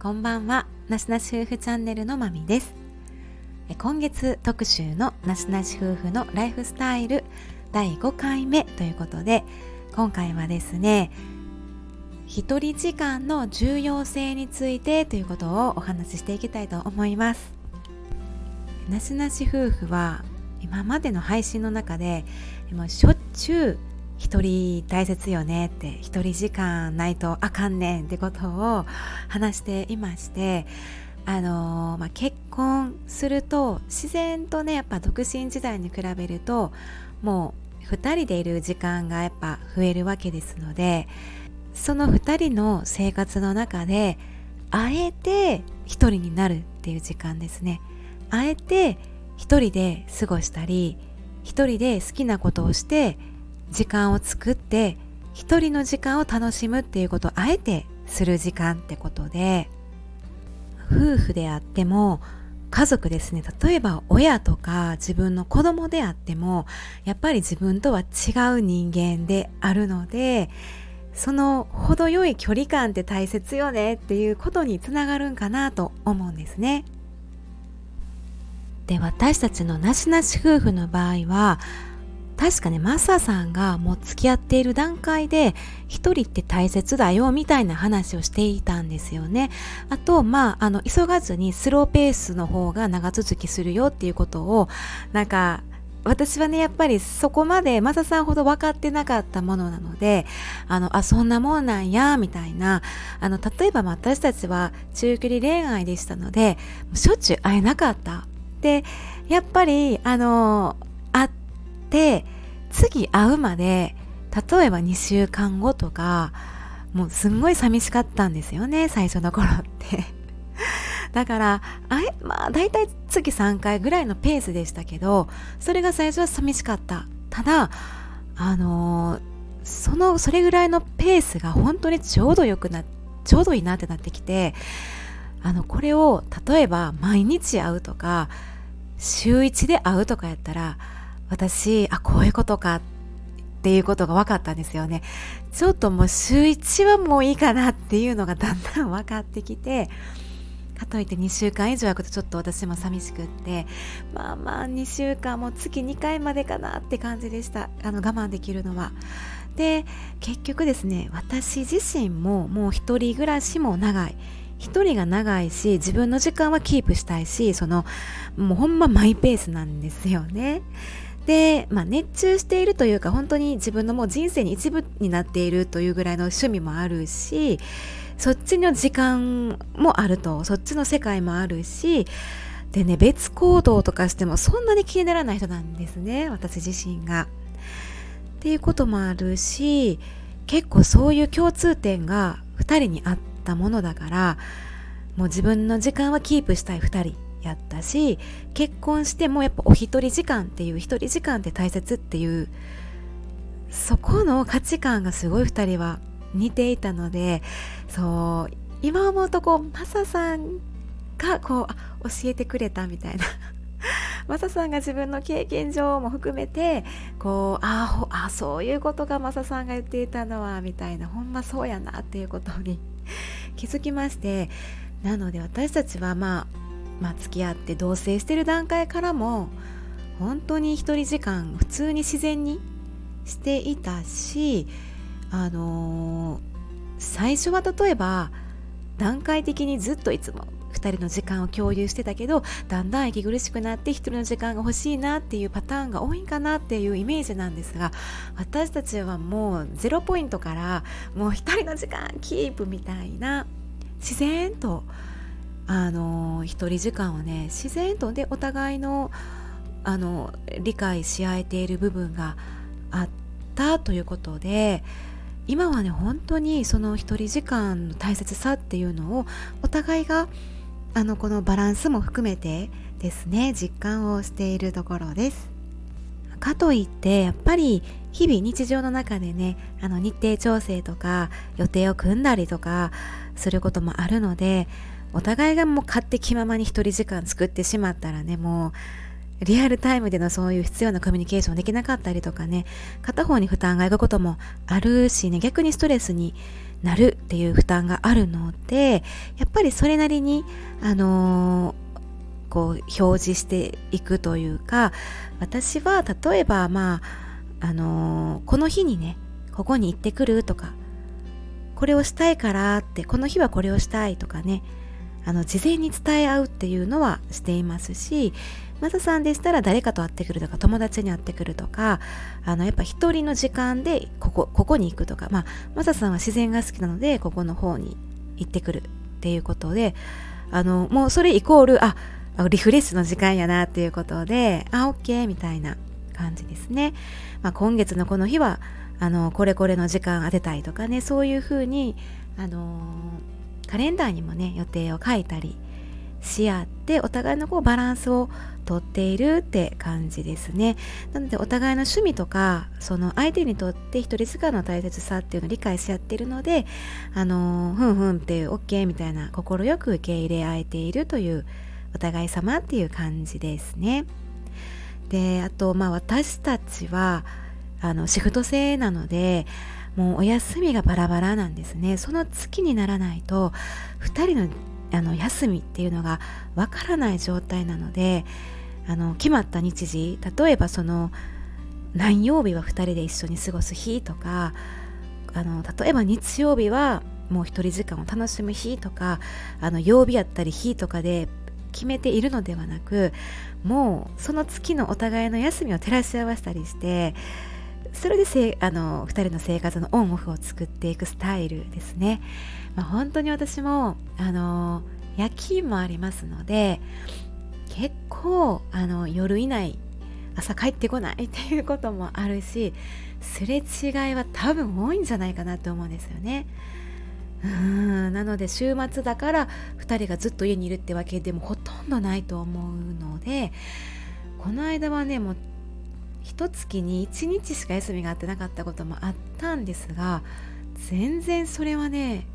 こんばんは。なしなし夫婦チャンネルのまみです。今月特集のなしなし夫婦のライフスタイル第5回目ということで今回はですね一人時間の重要性についてということをお話ししていきたいと思います。なしなし夫婦は今までの配信の中でもうしょっちゅう一人大切よねって一人時間ないとあかんねんってことを話していましてあのー、まあ、結婚すると自然とねやっぱ独身時代に比べるともう2人でいる時間がやっぱ増えるわけですのでその2人の生活の中であえて1人になるっていう時間ですね。あえて1人で過ごしたり1人で好きなことをして時間を作って一人の時間を楽しむっていうことをあえてする時間ってことで夫婦であっても家族ですね例えば親とか自分の子供であってもやっぱり自分とは違う人間であるのでその程よい距離感って大切よねっていうことにつながるんかなと思うんですね。で私たちのなしなし夫婦の場合は確かねマサさんがもう付き合っている段階で一人って大切だよみたいな話をしていたんですよね。あとまああの急がずにスローペースの方が長続きするよっていうことをなんか私はねやっぱりそこまでマサさんほど分かってなかったものなのであのあそんなもんなんやみたいな。あの例えば私たちは中距離恋愛でしたのでしょっちゅう会えなかった。でやっぱりあのって次会うまで例えば2週間後とかもうすんごい寂しかったんですよね最初の頃って。だからあれ？まあ大体月3回ぐらいのペースでしたけどそれが最初は寂しかった。ただあのー、そのそれぐらいのペースが本当にちょうどよくなちょうどいいなってなってきてあのこれを例えば毎日会うとか週1で会うとかやったら私あこういうことかっていうことが分かったんですよね。ちょっともう週1はもういいかなっていうのがだんだん分かってきてかといって2週間以上空くとちょっと私も寂しくってまあまあ2週間も月2回までかなって感じでした。あの我慢できるのは。で結局ですね私自身ももう一人暮らしも長い。一人が長いし自分の時間はキープしたいしそのもうほんまマイペースなんですよね。で、まあ、熱中しているというか本当に自分のもう人生に一部になっているというぐらいの趣味もあるしそっちの時間もあるとそっちの世界もあるしでね別行動とかしてもそんなに気にならない人なんですね私自身が。っていうこともあるし結構そういう共通点が2人にあったものだからもう自分の時間はキープしたい2人やったし結婚してもやっぱお一人時間っていう一人時間って大切っていうそこの価値観がすごい2人は似ていたのでそう今思うとこうマサさんがこう教えてくれたみたいな。マサさんが自分の経験上も含めてこうああそういうことがマサさんが言っていたのはみたいなほんまそうやなっていうことに 気づきまして。なので私たちはまあまあ、付き合って同棲してる段階からも本当に一人時間普通に自然にしていたしあのー、最初は例えば段階的にずっといつも2人の時間を共有してたけどだんだん息苦しくなって1人の時間が欲しいなっていうパターンが多いかなっていうイメージなんですが私たちはもうゼロポイントからもう1人の時間キープみたいな自然とあの一人時間をね自然とでお互いのあの理解し合えている部分があったということで今はね本当にその一人時間の大切さっていうのをお互いがあのこのバランスも含めてですね実感をしているところです。かといってやっぱり日々日常の中でねあの日程調整とか予定を組んだりとかすることもあるのでお互いがもう勝手気ままに一人時間作ってしまったらねもうリアルタイムでのそういう必要なコミュニケーションできなかったりとかね片方に負担がいくこともあるしね逆にストレスになるっていう負担があるのでやっぱりそれなりにあのーこう表示していくというか私は例えばまああのー、この日にねここに行ってくるとかこれをしたいからってこの日はこれをしたいとかねあの事前に伝え合うっていうのはしていますしマサさんでしたら誰かと会ってくるとか友達に会ってくるとかあのやっぱ一人の時間でここここに行くとかまあマサさんは自然が好きなのでここの方に行ってくるっていうことであのもうそれイコールあリフレッシュの時間やなっていうことで、あ、OK みたいな感じですね。まあ、今月のこの日は、あの、これこれの時間当てたいとかね、そういうふうに、あのー、カレンダーにもね、予定を書いたりし合って、お互いのこうバランスをとっているって感じですね。なので、お互いの趣味とか、その相手にとって一人時間の大切さっていうのを理解し合っているので、あのー、ふんふんっていう OK みたいな、快く受け入れ合えているというお互い様っていう感じですね。であとまあ私たちはあのシフト制なのでもうお休みがバラバラなんですね。その月にならないと2人のあの休みっていうのがわからない状態なのであの決まった日時例えばその何曜日は2人で一緒に過ごす日とかあの例えば日曜日はもう一人時間を楽しむ日とかあの曜日やったり日とかで決めているのではなくもうその月のお互いの休みを照らし合わせたりしてそれでせあの2人の生活のオンオフを作っていくスタイルですね、まあ、本当に私もあの夜勤もありますので結構あの夜以内朝帰ってこない っていうこともあるしすれ違いは多分多いんじゃないかなと思うんですよね。うんなので週末だから2人がずっと家にいるってわけでもほとんどないと思うのでこの間はねもう一月に1日しか休みがあってなかったこともあったんですが全然それはね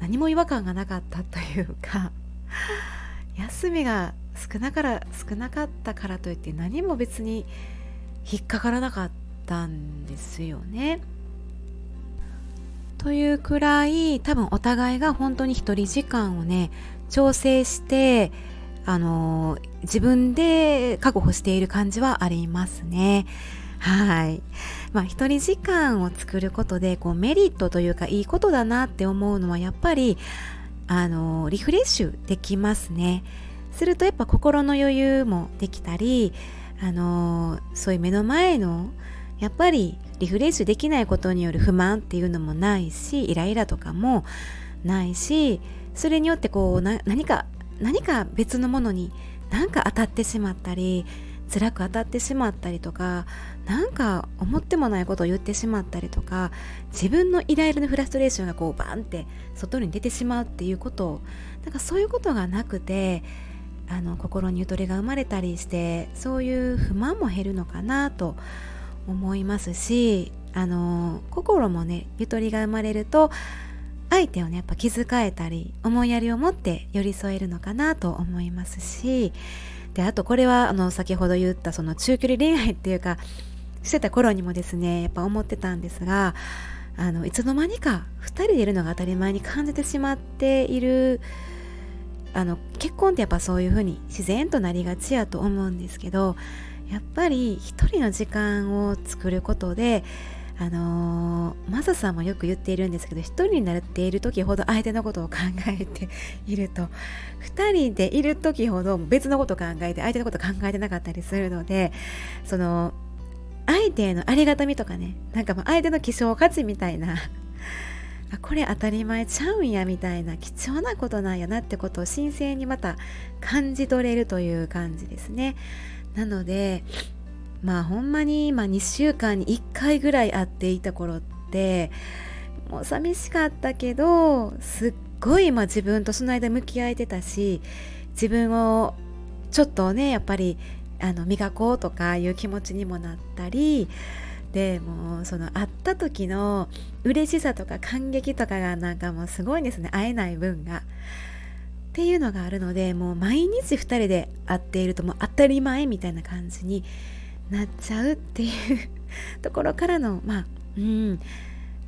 何も違和感がなかったというか休みが少なから少なかったからといって何も別に引っかからなかったんですよね。というくらい多分お互いが本当に一人時間をね調整してあの自分で確保している感じはありますね。はい。まあ、一人時間を作ることで、こう、メリットというか、いいことだなって思うのは、やっぱり、あの、リフレッシュできますね。すると、やっぱ心の余裕もできたり、あの、そういう目の前の、やっぱりリフレッシュできないことによる不満っていうのもないしイライラとかもないしそれによってこう何か何か別のものに何か当たってしまったり辛く当たってしまったりとか何か思ってもないことを言ってしまったりとか自分のイライラのフラストレーションがこうバンって外に出てしまうっていうことをなんかそういうことがなくてあの心にゆとりが生まれたりしてそういう不満も減るのかなと思いますしあの心もねゆとりが生まれると相手をねやっぱ気遣えたり思いやりを持って寄り添えるのかなと思いますしであとこれはあの先ほど言ったその中距離恋愛っていうかしてた頃にもですねやっぱ思ってたんですがあのいつの間にか2人でいるのが当たり前に感じてしまっているあの結婚ってやっぱそういう風に自然となりがちやと思うんですけどやっぱり一人の時間を作ることであのー、マサさんもよく言っているんですけど一人になっている時ほど相手のことを考えていると二人でいる時ほど別のこと考えて相手のこと考えてなかったりするのでその相手へのありがたみとかねなんかもう相手の希少価値みたいな あこれ当たり前ちゃうんやみたいな貴重なことなんやなってことを新鮮にまた感じ取れるという感じですね。なのでまあほんまに、まあ、2週間に1回ぐらい会っていた頃ってもう寂しかったけどすっごい、まあ、自分とその間向き合えてたし自分をちょっとねやっぱりあの磨こうとかいう気持ちにもなったりでもうその会った時の嬉しさとか感激とかがなんかもうすごいんですね会えない分が。っていうのがあるのでもう毎日2人で会っているともう当たり前みたいな感じになっちゃうっていうところからのまあうん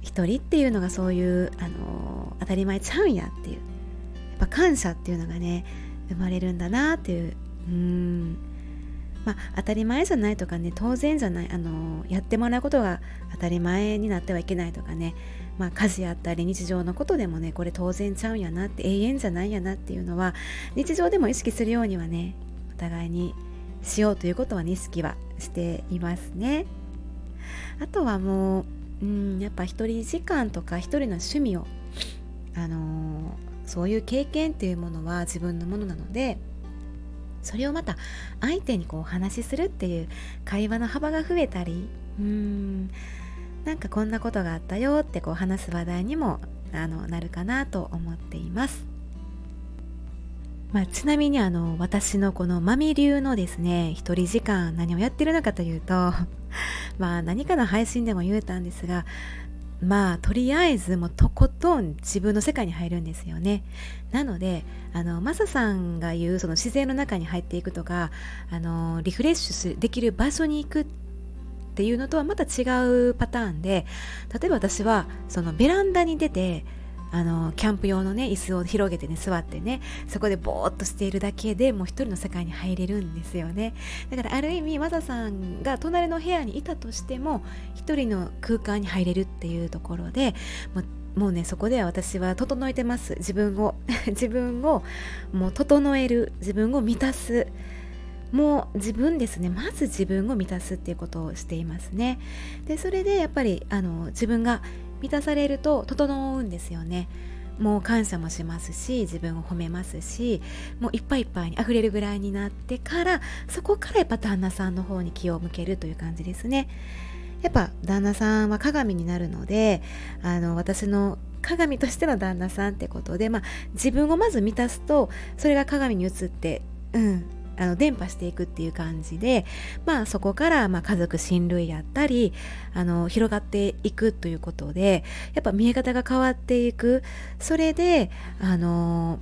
一人っていうのがそういうあの当たり前ちゃうんやっていうやっぱ感謝っていうのがね生まれるんだなっていううん。まあ、当たり前じゃないとかね当然じゃないあのやってもらうことが当たり前になってはいけないとかね、まあ、家事やったり日常のことでもねこれ当然ちゃうんやなって永遠じゃないやなっていうのは日常でも意識するようにはねお互いにしようということは、ね、意識はしていますね。あとはもううんやっぱ一人時間とか一人の趣味をあのー、そういう経験っていうものは自分のものなのでそれをまた相手にこうお話しするっていう会話の幅が増えたりうんなんかこんなことがあったよってこう話す話題にもあのなるかなと思っています。まあ、ちなみにあの私のこのマミ流のですね一人時間何をやってるのかというと まあ何かの配信でも言うたんですがまあとりあえずもうとことん自分の世界に入るんですよね。なのであのマサさんが言うその自然の中に入っていくとかあのリフレッシュできる場所に行くっていうのとはまた違うパターンで例えば私はそのベランダに出てあのキャンプ用のね椅子を広げてね座ってねそこでぼーっとしているだけでもう一人の世界に入れるんですよね。だからある意味和田さんが隣の部屋にいたとしても一人の空間に入れるっていうところでもうもうねそこでは私は整えてます。自分を 自分をもう整える。自分を満たす。もう自分ですね。まず自分を満たすっていうことをしていますね。でそれでやっぱりあの自分が満たされると整うんですよね。もう感謝もしますし自分を褒めますしもういっぱいいっぱいに溢れるぐらいになってからそこからやっぱ旦那さんの方に気を向けるという感じですね。やっぱ旦那さんは鏡になるのであの私の鏡としての旦那さんってことで、まあ、自分をまず満たすとそれが鏡に映ってうんあの伝播していくっていう感じで、まあ、そこからま家族親類やったりあの広がっていくということでやっぱ見え方が変わっていくそれであの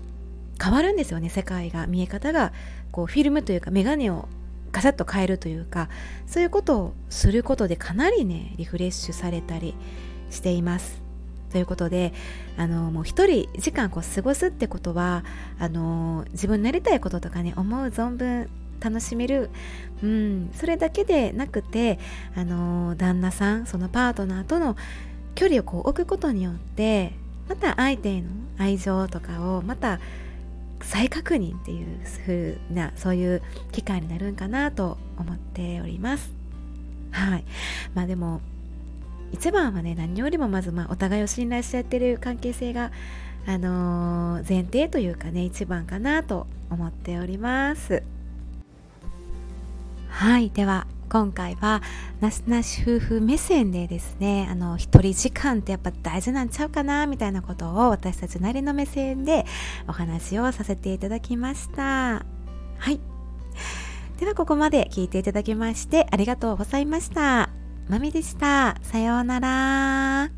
変わるんですよね世界が見え方がこうフィルムというか眼鏡をガサッと変えるというかそういうことをすることでかなりねリフレッシュされたりしています。ということであのもう一人時間こう過ごすってことはあの自分のやりたいこととかね思う存分楽しめる、うん、それだけでなくてあの旦那さんそのパートナーとの距離をこう置くことによってまた相手への愛情とかをまた再確認っていう風なそういう機会になるんかなと思っております。はい。まあでも一番はね何よりもまずまあお互いを信頼し合ってる関係性があのー、前提というかね一番かなと思っております。はいでは今回はなしなし夫婦目線でですねあの一人時間ってやっぱ大事なんちゃうかなみたいなことを私たちなりの目線でお話をさせていただきました。はい。ではここまで聞いていただきましてありがとうございました。まみでした。さようなら。